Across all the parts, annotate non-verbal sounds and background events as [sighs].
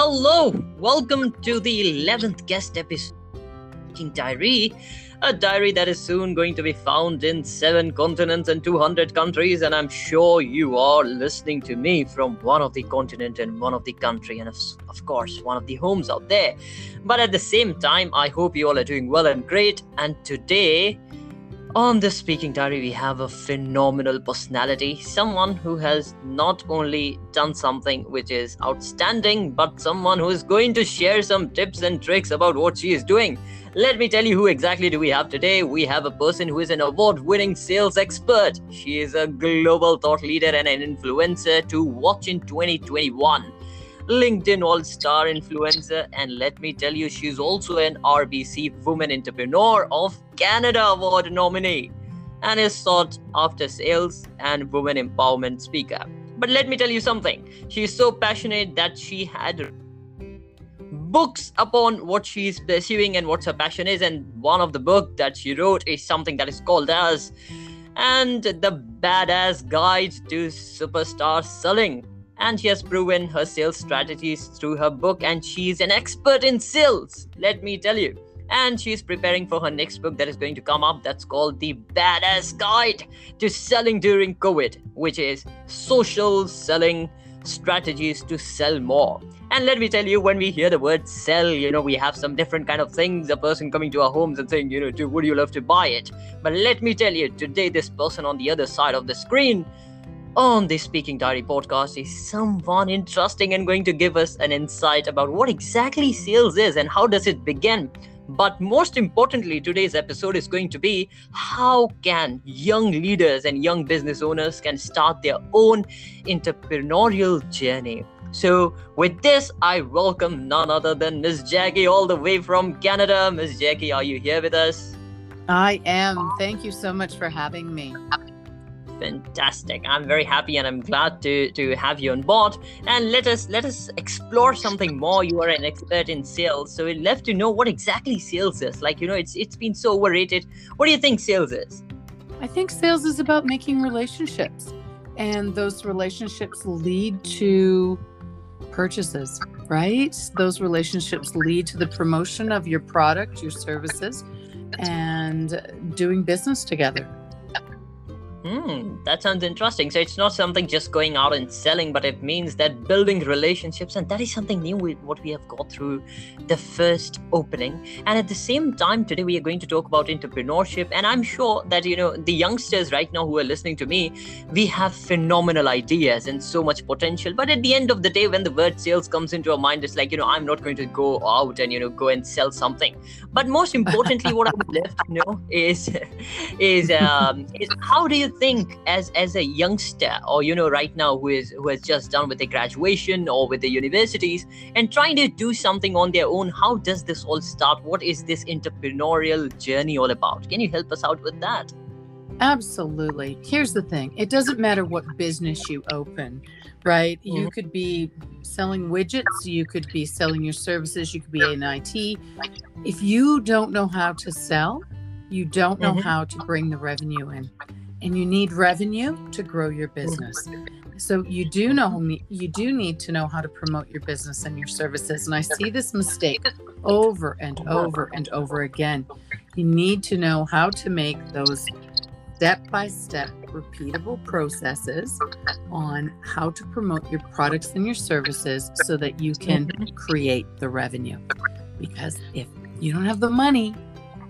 Hello, welcome to the 11th guest episode Diary, a diary that is soon going to be found in seven continents and 200 countries. And I'm sure you are listening to me from one of the continent and one of the country, and of, of course, one of the homes out there. But at the same time, I hope you all are doing well and great. And today, on this speaking diary, we have a phenomenal personality, someone who has not only done something which is outstanding, but someone who is going to share some tips and tricks about what she is doing. Let me tell you who exactly do we have today. We have a person who is an award-winning sales expert. She is a global thought leader and an influencer to watch in 2021. LinkedIn All Star influencer, and let me tell you, she's also an RBC Women Entrepreneur of Canada Award nominee and is sought after sales and women empowerment speaker. But let me tell you something she's so passionate that she had books upon what she's pursuing and what her passion is and one of the book that she wrote is something that is called as and the badass guide to superstar selling and she has proven her sales strategies through her book and she's an expert in sales let me tell you. And she's preparing for her next book that is going to come up that's called the badass guide to selling during covid which is social selling strategies to sell more. And let me tell you when we hear the word sell you know we have some different kind of things. A person coming to our homes and saying you know do would you love to buy it? But let me tell you today this person on the other side of the screen on the Speaking Diary podcast is someone interesting and going to give us an insight about what exactly sales is and how does it begin. But most importantly, today's episode is going to be how can young leaders and young business owners can start their own entrepreneurial journey. So, with this, I welcome none other than Miss Jackie all the way from Canada. Miss Jackie, are you here with us? I am. Thank you so much for having me. Fantastic. I'm very happy and I'm glad to to have you on board. And let us let us explore something more. You are an expert in sales, so we'd love to know what exactly sales is. Like, you know, it's it's been so overrated. What do you think sales is? I think sales is about making relationships. And those relationships lead to purchases, right? Those relationships lead to the promotion of your product, your services, and doing business together. Hmm, that sounds interesting. So it's not something just going out and selling, but it means that building relationships, and that is something new with what we have got through the first opening. And at the same time, today we are going to talk about entrepreneurship. And I'm sure that you know the youngsters right now who are listening to me, we have phenomenal ideas and so much potential. But at the end of the day, when the word sales comes into our mind, it's like you know I'm not going to go out and you know go and sell something. But most importantly, what I would love to know is [laughs] is um, is how do you think as as a youngster or you know right now who is who has just done with the graduation or with the universities and trying to do something on their own how does this all start? What is this entrepreneurial journey all about? Can you help us out with that? Absolutely. Here's the thing. It doesn't matter what business you open right? Mm-hmm. you could be selling widgets. You could be selling your services. You could be in it if you don't know how to sell you don't know mm-hmm. how to bring the revenue in and you need revenue to grow your business. So you do know you do need to know how to promote your business and your services. And I see this mistake over and over and over again. You need to know how to make those step by step repeatable processes on how to promote your products and your services so that you can mm-hmm. create the revenue. Because if you don't have the money,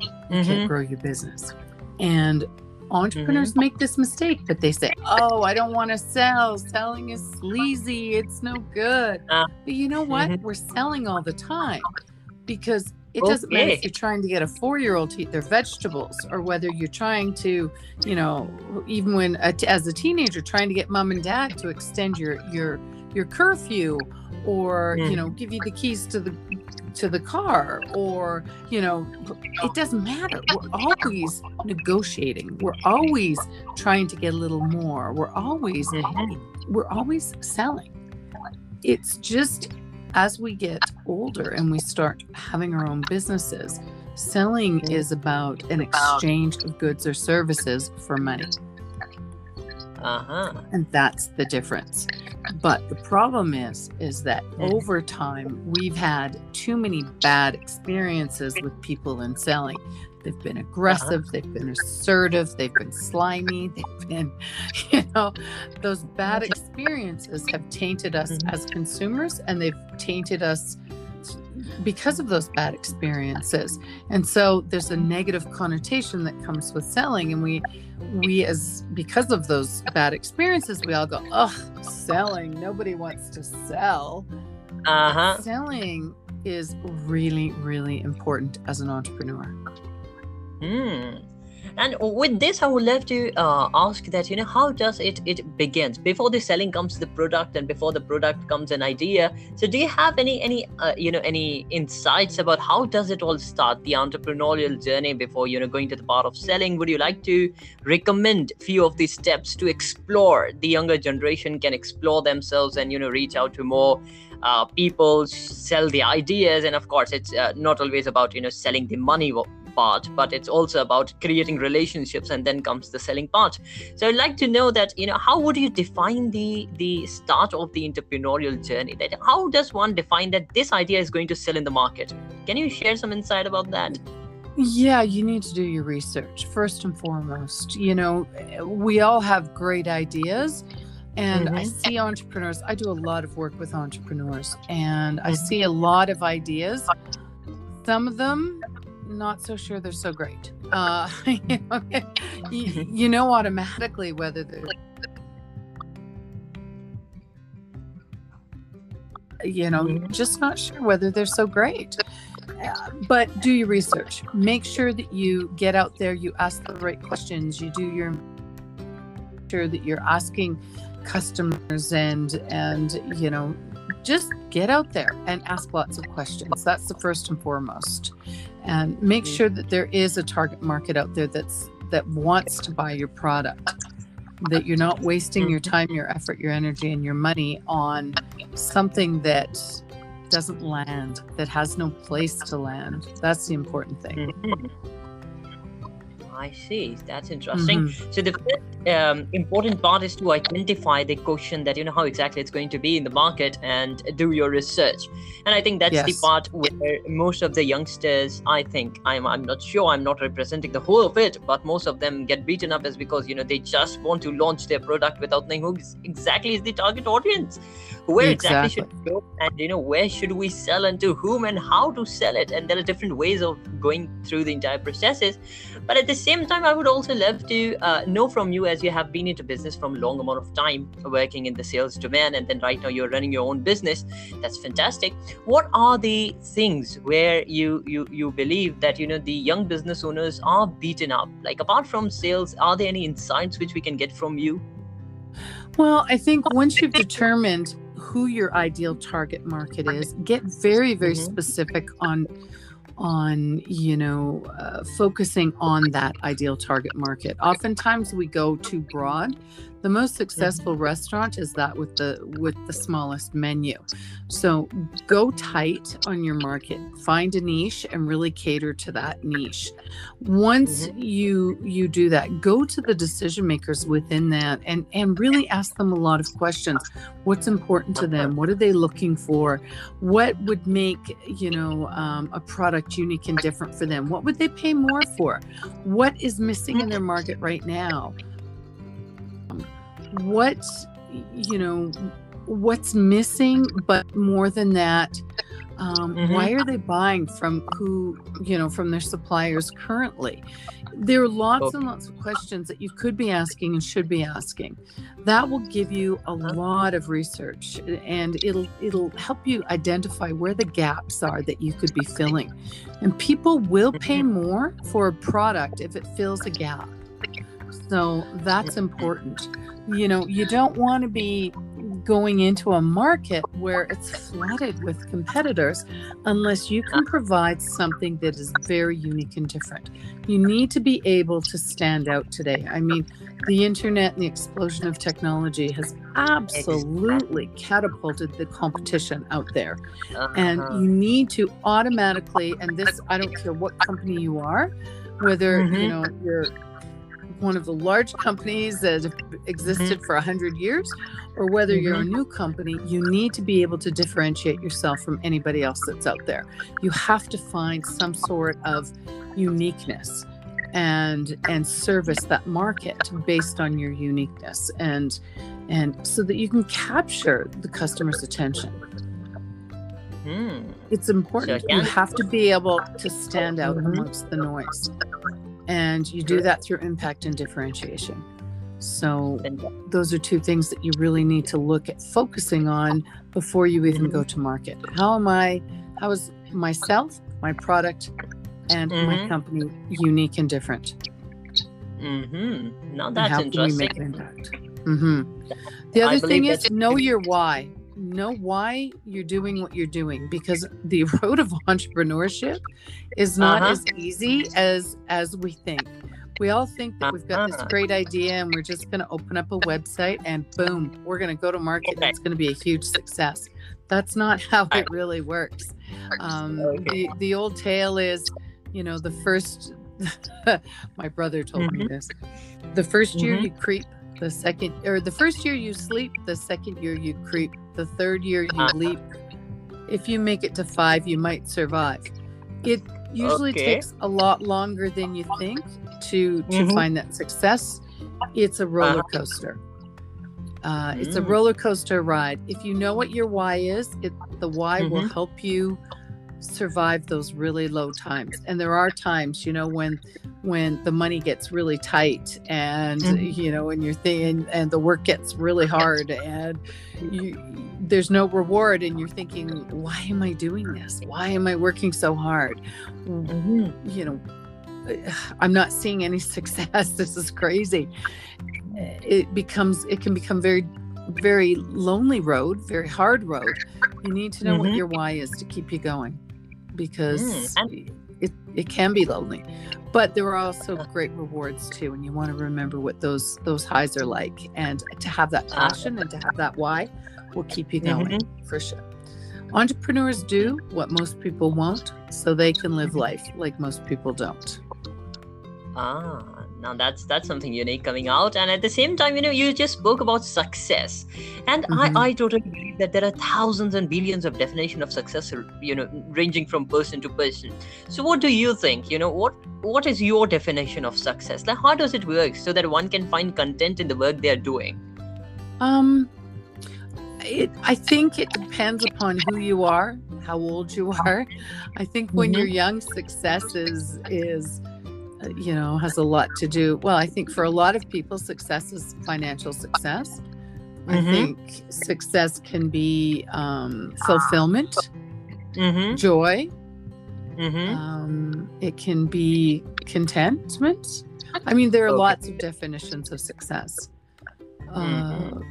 you mm-hmm. can't grow your business. And entrepreneurs mm-hmm. make this mistake, but they say, "Oh, I don't want to sell. Selling is sleazy. It's no good." Uh, but you know what? Mm-hmm. We're selling all the time because it doesn't okay. matter if you're trying to get a four-year-old to eat their vegetables or whether you're trying to, you know, even when as a teenager trying to get mom and dad to extend your your your curfew or mm. you know give you the keys to the to the car or you know it doesn't matter. We're always negotiating. We're always trying to get a little more. We're always mm-hmm. we're always selling. It's just as we get older and we start having our own businesses selling is about an exchange of goods or services for money uh-huh. And that's the difference. But the problem is, is that [laughs] over time we've had too many bad experiences with people in selling. They've been aggressive, they've been assertive, they've been slimy, [laughs] they've been, you know, those bad experiences have tainted us Mhm. as consumers and they've tainted us because of those bad experiences. And so there's a negative connotation that comes with selling and we we as because of those bad experiences we all go, "Oh, selling, nobody wants to sell." Uh huh. Selling is really really important as an entrepreneur. Hmm. And with this, I would love to uh, ask that you know how does it it begins before the selling comes the product and before the product comes an idea. So do you have any any uh, you know any insights about how does it all start the entrepreneurial journey before you know going to the part of selling? Would you like to recommend few of these steps to explore the younger generation can explore themselves and you know reach out to more uh, people sell the ideas and of course it's uh, not always about you know selling the money part but it's also about creating relationships and then comes the selling part so i'd like to know that you know how would you define the the start of the entrepreneurial journey that how does one define that this idea is going to sell in the market can you share some insight about that Yeah, you need to do your research first and foremost. You know, we all have great ideas. And I Mhm. see entrepreneurs, I do a lot of work with entrepreneurs, and I Mhm. see a lot of ideas. Some of them, not so sure they're so great. Uh, [laughs] you, know, [laughs] you, you know automatically whether they're, you know, Mhm. just not sure whether they're so great. Uh, but do your research. Make sure that you get out there, you ask the right questions, you do your sure that you're asking customers and and you know just get out there and ask lots of questions that's the first and foremost and make Mhm. sure that there is a target market out there that's that wants to buy your product that you're not wasting your time your effort your energy and your money on something that doesn't land that has no place to land that's the important thing Mhm. I see. That's interesting. Mhm. So the first um, important part is to identify the question that you know how exactly it's going to be in the market and do your research. And I think that's the part where most of the youngsters, I think, I'm I'm not sure, I'm not representing the whole of it, but most of them get beaten up is because you know they just want to launch their product without knowing who exactly is the target audience. Where exactly, should we go and you know where should we sell and to whom and how to sell it? And there are different ways of going through the entire processes. But at the same time i would also love to uh, know from you as you have been into business from a long amount of time working in the sales domain and then right now you're running your own business. That's fantastic. What are the things where you you you believe that you know the young business owners are beaten up? Like apart from sales are there any insights which we can get from you? Well, I think once you've determined who your ideal target market is, get very, very Mhm. specific on on you know uh, focusing on that ideal target market oftentimes we go too broad the most mm-hmm. successful restaurant is that with the with the smallest menu. So go tight on your market find a niche and really cater to that niche. Once mm-hmm. you you do that go to the decision makers within that and and really ask them a lot of questions. What's important to them? What are they looking for? What would make you know um, a product unique and different for them? What would they pay more for? What is missing in their mm-hmm. market right now what you know what's missing but more than that um, Mhm. why are they buying from who you know from their suppliers currently? There are lots and lots of questions that you could be asking and should be asking. That will give you a lot of research and it'll it'll help you identify where the gaps are that you could be filling. And people will pay more for a product if it fills a gap so that's important you know you don't want to be going into a market where it's flooded with competitors unless you can provide something that is very unique and different. You need to be able to stand out today. I mean, the internet and the explosion of technology has absolutely catapulted the competition out there. And Uh-huh. you need to automatically, and this, I don't care what company you are, whether, you Mhm. know, you're one of the large companies that have existed for 100 years or whether you're a new company, you need to be able to differentiate yourself from anybody else that's out there. You have to find some sort of uniqueness and and service that market based on your uniqueness and and so that you can capture the customer's attention. Hmm. It's important. You have to be able to stand out Mhm. amongst the noise. And you do that through impact and differentiation. So those are two things that you really need to look at focusing on before you even go to market. How am I how is myself, my product, and my Mhm. company unique and different? Mm-hmm. Now and that's how can we interesting. make an impact? hmm The other thing is that- know your why. Know why you're doing what you're doing because the [laughs] road of entrepreneurship is not Uh-huh. as easy as as we think. We all think that we've got this Uh-huh. great idea and we're just going to open up a website and boom, we're going to go to market and it's going to be a huge success. That's not [laughs] how it really works. Um, the, the old tale is, you know, the first, [laughs] my brother told me Mhm. this. The 1st year Mhm. you creep, the second, or the first year you sleep, the second year you creep, the third year you Uh-huh. leap. If you make it to five, you might survive. It usually Okay. takes a lot longer than you think to to Mhm. find that success. It's a roller coaster. Uh, it's a Mm. roller coaster ride. If you know what your why is, it the why will Mhm. help you survive those really low times. And there are times, you know, when when the money gets really tight and Mhm. you know, and you're thinking and the work gets really hard and you there's no reward and you're thinking, why am I doing this? Why am I working so hard? Mhm. you know, [sighs] I'm not seeing any [laughs] success. This is crazy. It becomes, it can become very, very lonely road, very hard road. You need to know what Mhm. your why is to keep you going because Mm, it, it can be lonely. But there are also great rewards too. And you want to remember what those those highs are like. And to have that Ah. passion and to have that why will keep you going Mm-hmm. for sure. Entrepreneurs do what most people won't, so they can live life like most people don't. Ah, now that's that's something unique coming out. And at the same time, you know, you just spoke about success, and Mhm. I I totally believe that there are thousands and billions of definition of success, you know, ranging from person to person. So, what do you think? You know, what what is your definition of success? Like, how does it work so that one can find content in the work they are doing? Um, it, I think it depends upon who you are, how old you are. I think when you're young, success is is you know has a lot to do. Well, I think for a lot of people, success is financial success. I Mhm. think success can be um, fulfillment, Mm-hmm. joy. Mm-hmm. Um, it can be contentment. I mean, there are lots of definitions of success. Uh, Mhm.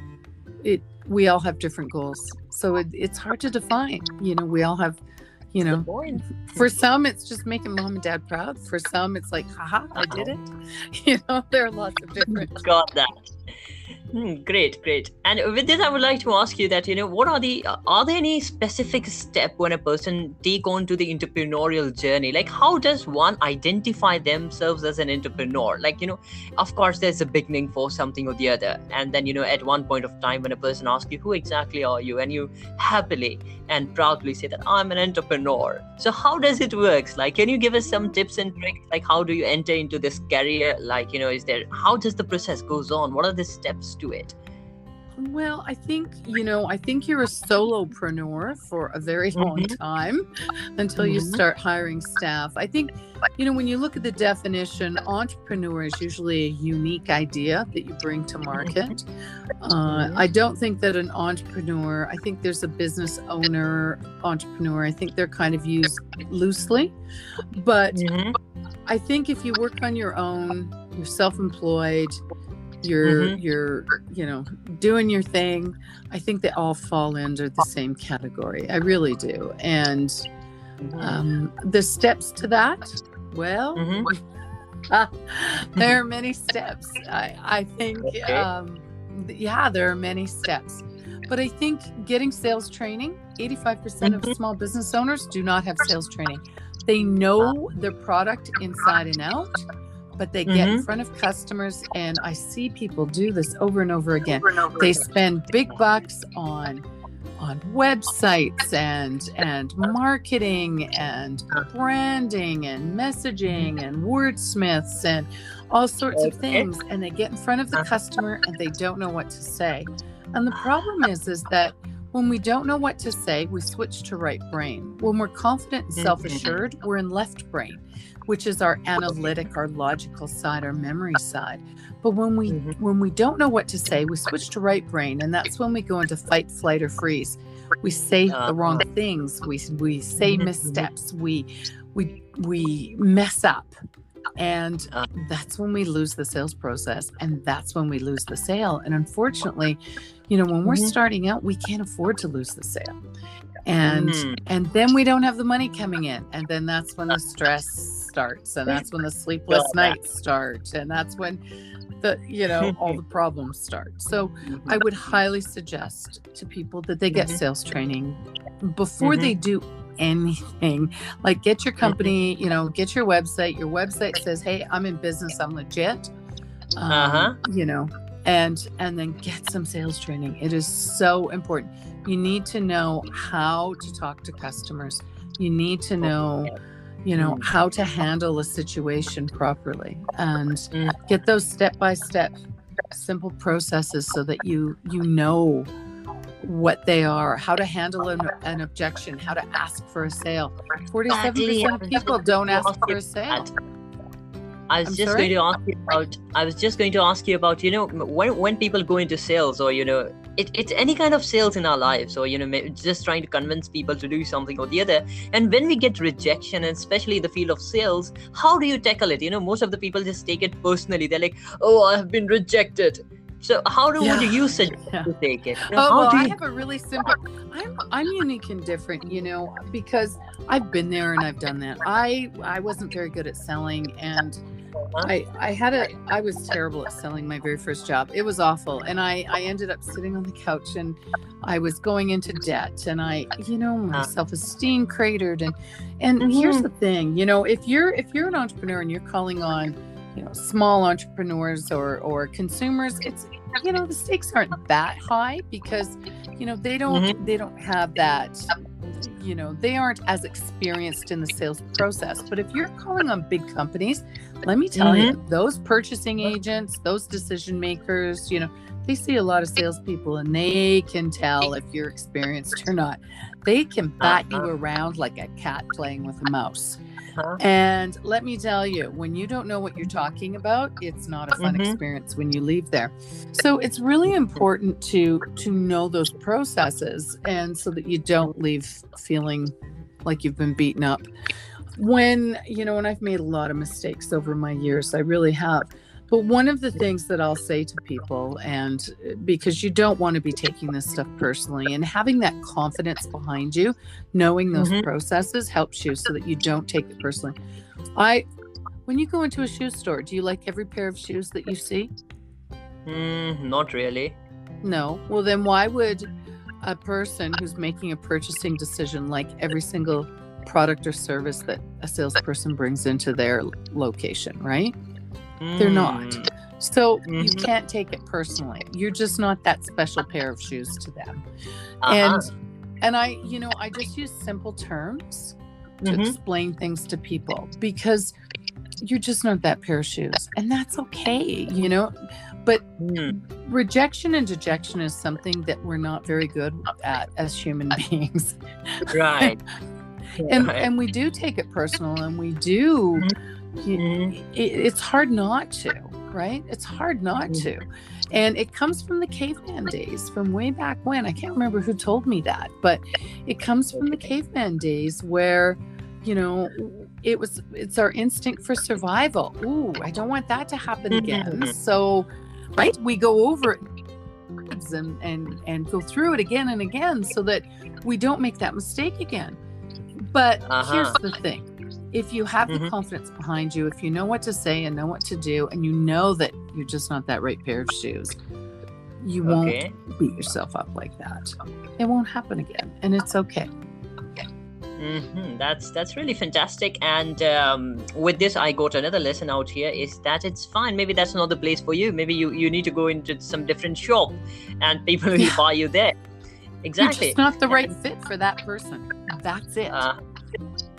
it we all have different goals, so it, it's hard to define. You know, we all have. You know, for some it's just making mom and dad proud. For some it's like, haha, I did it. [laughs] You know, there are lots of different. Got that. Hmm, great, great. And with this, I would like to ask you that you know, what are the uh, are there any specific step when a person take on to the entrepreneurial journey? Like, how does one identify themselves as an entrepreneur? Like, you know, of course, there's a beginning for something or the other, and then you know, at one point of time, when a person asks you, "Who exactly are you?" and you happily and proudly say that I'm an entrepreneur. So, how does it work? Like, can you give us some tips and tricks? Like, how do you enter into this career? Like, you know, is there how does the process goes on? What are the steps to it? Well, I think, you know, I think you're a solopreneur for a very long Mhm. time until you Mhm. start hiring staff. I think, you know, when you look at the definition, entrepreneur is usually a unique idea that you bring to market. Uh. I don't think that an entrepreneur, I think there's a business owner entrepreneur. I think they're kind of used loosely. But. I think if you work on your own, you're self-employed, you're Mhm. you're you know doing your thing. I think they all fall under the same category. I really do. And um, the steps to that, well, Mhm. [laughs] there are many steps. I I think Okay. um, yeah, there are many steps. But I think getting sales training, 85% of Mhm. small business owners do not have sales training. They know their product inside and out, but they get in Mhm. front of customers and I see people do this over and over again. They spend big bucks on on websites and and marketing and branding and messaging and wordsmiths and all sorts of things and they get in front of the customer and they don't know what to say. And the problem is is that when we don't know what to say, we switch to right brain. When we're confident and Mhm. self-assured, we're in left brain, which is our analytic, our logical side, our memory side. But when we Mhm. when we don't know what to say, we switch to right brain, and that's when we go into fight, flight, or freeze. We say the wrong things. We we say Mhm, mhm. missteps. We we we mess up, and Uh. that's when we lose the sales process, and that's when we lose the sale. And unfortunately, you know, when we're Mhm. starting out, we can't afford to lose the sale, and Mm. and then we don't have the money coming in, and then that's when the stress starts, and that's when the [laughs] sleepless nights start, and that's when the you know all the [laughs] problems start. So I would highly suggest to people that they get Mhm. sales training before they do anything. Like get your company, you know, get your website. Your website says, "Hey, I'm in business. I'm legit." Um, Uh-huh. You know, and and then get some sales training. It is so important. You need to know how to talk to customers. You need to know you know Mm. how to handle a situation properly and Mm. get those step by step simple processes so that you you know what they are how to handle an, an objection how to ask for a sale 47% of people don't ask for a sale I was I'm just sorry? going to ask you about. I was just going to ask you about. You know, when when people go into sales, or you know, it, it's any kind of sales in our lives, or you know, just trying to convince people to do something or the other. And when we get rejection, and especially the field of sales, how do you tackle it? You know, most of the people just take it personally. They're like, "Oh, I have been rejected." So how do would you [laughs] suggest Yeah. to take it? You Oh, well, do I have a really simple. I'm I'm unique and different, you know, because I've been there and I've done that. I I wasn't very good at selling, and I I had a I was terrible at selling my very first job. It was awful, and I I ended up sitting on the couch and I was going into debt, and I you know my Uh. self esteem cratered, and and here's Mhm. the thing, you know, if you're if you're an entrepreneur and you're calling on you know small entrepreneurs or or consumers it's you know the stakes aren't that high because you know they don't they don't have that you know they aren't as experienced in the sales process. But if you're calling on big companies let me tell you those purchasing agents those decision makers you know they see a lot of salespeople and they can tell if you're experienced or not. They can bat you Uh-huh. around like a cat playing with a mouse Uh-huh. and let me tell you, when you don't know what you're talking about, it's not a fun Mhm. experience when you leave there. So it's really important to to know those processes and so that you don't leave feeling like you've been beaten up. When, you know, and I've made a lot of mistakes over my years, I really have. But one of the things that I'll say to people, and uh, because you don't want to be taking this stuff personally, and having that confidence behind you, knowing those Mhm. processes helps you so that you don't take it personally. I, when you go into a shoe store, do you like every pair of shoes that you see? Mm, not really. No. Well, then why would a person who's making a purchasing decision like every single product or service that a salesperson brings into their location, right? They're not. Mm, So you Mhm. can't take it personally. You're just not that special pair of shoes to them. uh-huh. And and I, you know, I just use simple terms to Mhm. explain things to people because you're just not that pair of shoes. And that's okay, you know. But Mm, rejection and dejection is something that we're not very good at as human [laughs] beings. right. And right. and we do take it personal and we do you- Mhm. it, it's hard not to, right? It's hard not Mhm. to. And it comes from the caveman days, from way back when. I can't remember who told me that, but it comes from the caveman days where, you know, it was it's our instinct for survival. Ooh, I don't want that to happen again. Mhm. So, right, we go over it and and and go through it again and again so that we don't make that mistake again. But here's Uh-huh. the thing if you have the Mhm. confidence behind you, if you know what to say and know what to do, and you know that you're just not that right pair of shoes, you Okay. won't beat yourself up like that. It won't happen again, and it's okay. Mm-hmm. That's that's really fantastic. And um, with this, I got another lesson out here: is that it's fine. Maybe that's not the place for you. Maybe you you need to go into some different shop, and people will buy you there. Exactly. You're just not the right fit for that person. That's it. Uh,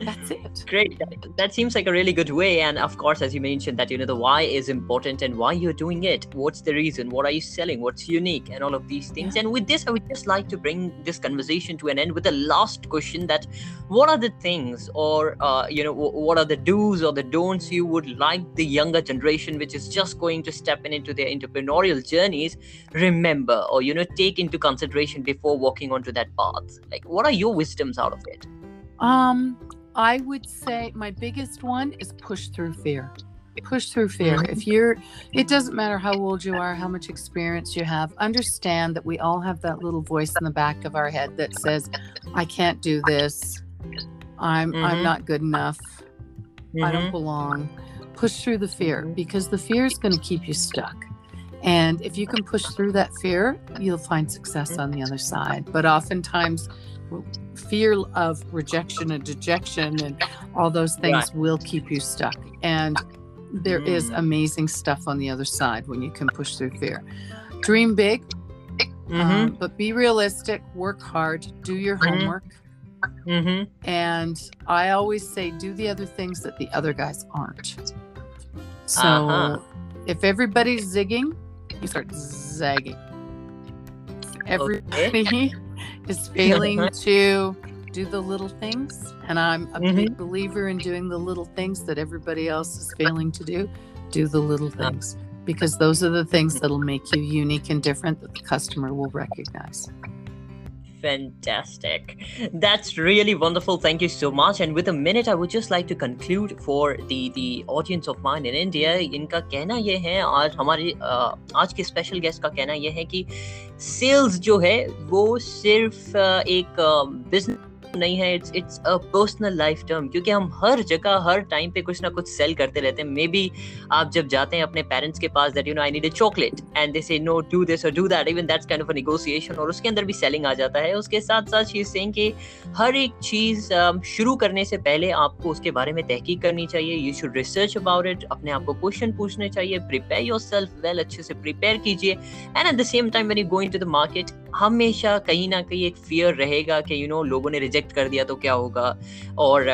that's it. Great. That, that, seems like a really good way and of course as you mentioned that you know the why is important and why you're doing it. What's the reason? What are you selling? What's unique? And all of these things. Yeah. and with this i would just like to bring this conversation to an end with the last question that what are the things or uh, you know what are the do's or the don'ts you would like the younger generation which is just going to step in into their entrepreneurial journeys remember or you know take into consideration before walking onto that path? Like what are your wisdoms out of it? Um I would say my biggest one is push through fear. Push through fear. Mm-hmm. If you're, it doesn't matter how old you are, how much experience you have, understand that we all have that little voice in the back of our head that says, I can't do this. I'm mm-hmm. I'm not good enough. Mm-hmm. I don't mm-hmm. belong. Push through the fear mm-hmm. because the fear is going to keep you stuck. And if you can push through that fear, you'll find success on the other side. But oftentimes fear of rejection and dejection and all those things right. will keep you stuck. And there mm. is amazing stuff on the other side when you can push through fear. Dream big, mm-hmm. um, but be realistic, work hard, do your mm-hmm. homework. Mm-hmm. And I always say, do the other things that the other guys aren't. So uh-huh. if everybody's zigging, you start zagging. Everybody. Okay. [laughs] is [laughs] failing to do the little things. And I'm a mm-hmm. big believer in doing the little things that everybody else is failing to do. Do the little things because those are the things that'll make you unique and different that the customer will recognize fantastic that's really wonderful thank you so much and with a minute i would just like to conclude for the the audience of mine in india इनका कहना ये है आज हमारे आज के special guest का कहना ये है कि सेल्स जो है वो सिर्फ एक बिजनेस नहीं है it's it's a personal life term क्योंकि हम हर जगह हर टाइम पे कुछ ना कुछ सेल करते रहते हैं। मे बी आप जब जाते हैं अपने पेरेंट्स के पास that you know I need a chocolate and they say no do this और do that even that's kind of a negotiation और उसके अंदर भी सेलिंग आ जाता है। उसके साथ साथ शी सेइंग कि हर एक चीज़ um, शुरू करने से पहले आपको उसके बारे में तहकीक करनी चाहिए। You should research about it अपने आप को क्वेश्चन पूछने चाहिए। प्रिपेयर योरसेल्फ वेल अच्छे से प्रिपेयर कीजिए। And at the same time when you go into the market हमेशा कहीं ना कहीं एक फियर रहेगा कि यू नो लोगों ने रिजेक्ट कर दिया तो क्या होगा? और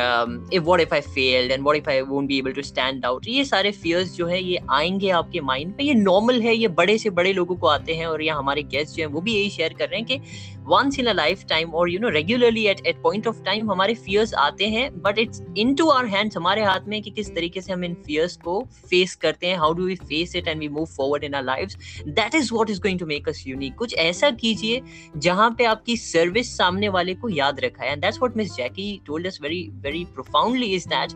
if what if I failed and what if I won't be able to stand out ये सारे फियर्स जो है, ये आएँगे आपके माइंड में ये नॉर्मल है, ये बड़े से बड़े लोगों को आते हैं और ये हमारे गेस्ट जो है, वो भी यही शेयर कर रहे हैं कि once in a lifetime or you know regularly at at point of time हमारे fears आते हैं but it's into our hands हमारे हाथ में कि किस तरीके से हम इन fears को face करते हैं how do we face it and we move forward in our lives that is what is going to make us unique कुछ ऐसा कीजिए जहाँ पे आपकी सर्विस सामने वाले को याद रखा है and that's what Miss Jackie told us very very profoundly is that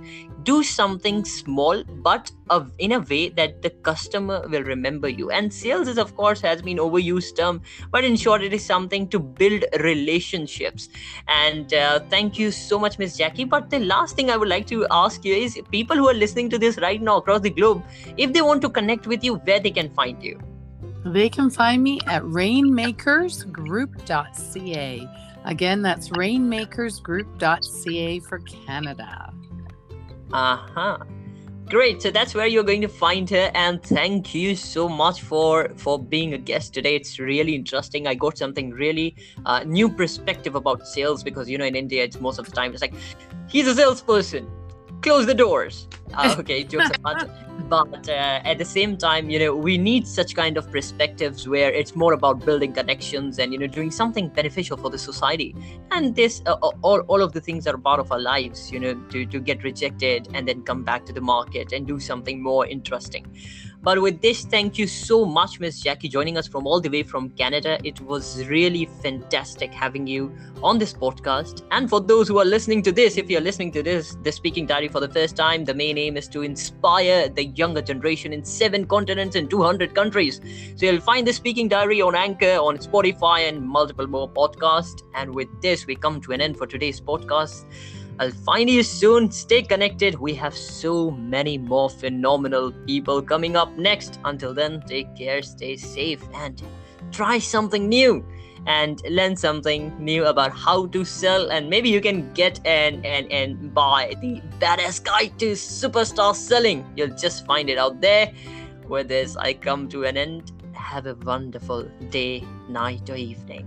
do something small but in a way that the customer will remember you. And sales is of course has been overused term but in short it is something to build relationships. And uh, thank you so much miss jackie. But the last thing i would like to ask you is people who are listening to this right now across the globe if they want to connect with you where they can find you? They can find me at rainmakersgroup.ca again that's rainmakersgroup.ca for canada. Uh huh. Great. So that's where you're going to find her. And thank you so much for for being a guest today. It's really interesting. I got something really uh, new perspective about sales because you know in India it's most of the time it's like he's a salesperson close the doors. Uh, [laughs] okay, jokes apart. But uh, at the same time, you know, we need such kind of perspectives where it's more about building connections and you know doing something beneficial for the society. And this, uh, all, all of the things are part of our lives. You know, to to get rejected and then come back to the market and do something more interesting. But with this, thank you so much, Miss Jackie, joining us from all the way from Canada. It was really fantastic having you on this podcast. And for those who are listening to this, if you're listening to this, the Speaking Diary for the first time, the main aim is to inspire the younger generation in seven continents and 200 countries. So you'll find the Speaking Diary on Anchor, on Spotify, and multiple more podcasts. And with this, we come to an end for today's podcast. I'll find you soon. Stay connected. We have so many more phenomenal people coming up next. Until then, take care, stay safe, and try something new. and learn something new about how to sell and maybe you can get and and and buy the badass guide to superstar selling you'll just find it out there with this i come to an end have a wonderful day night or evening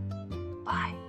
bye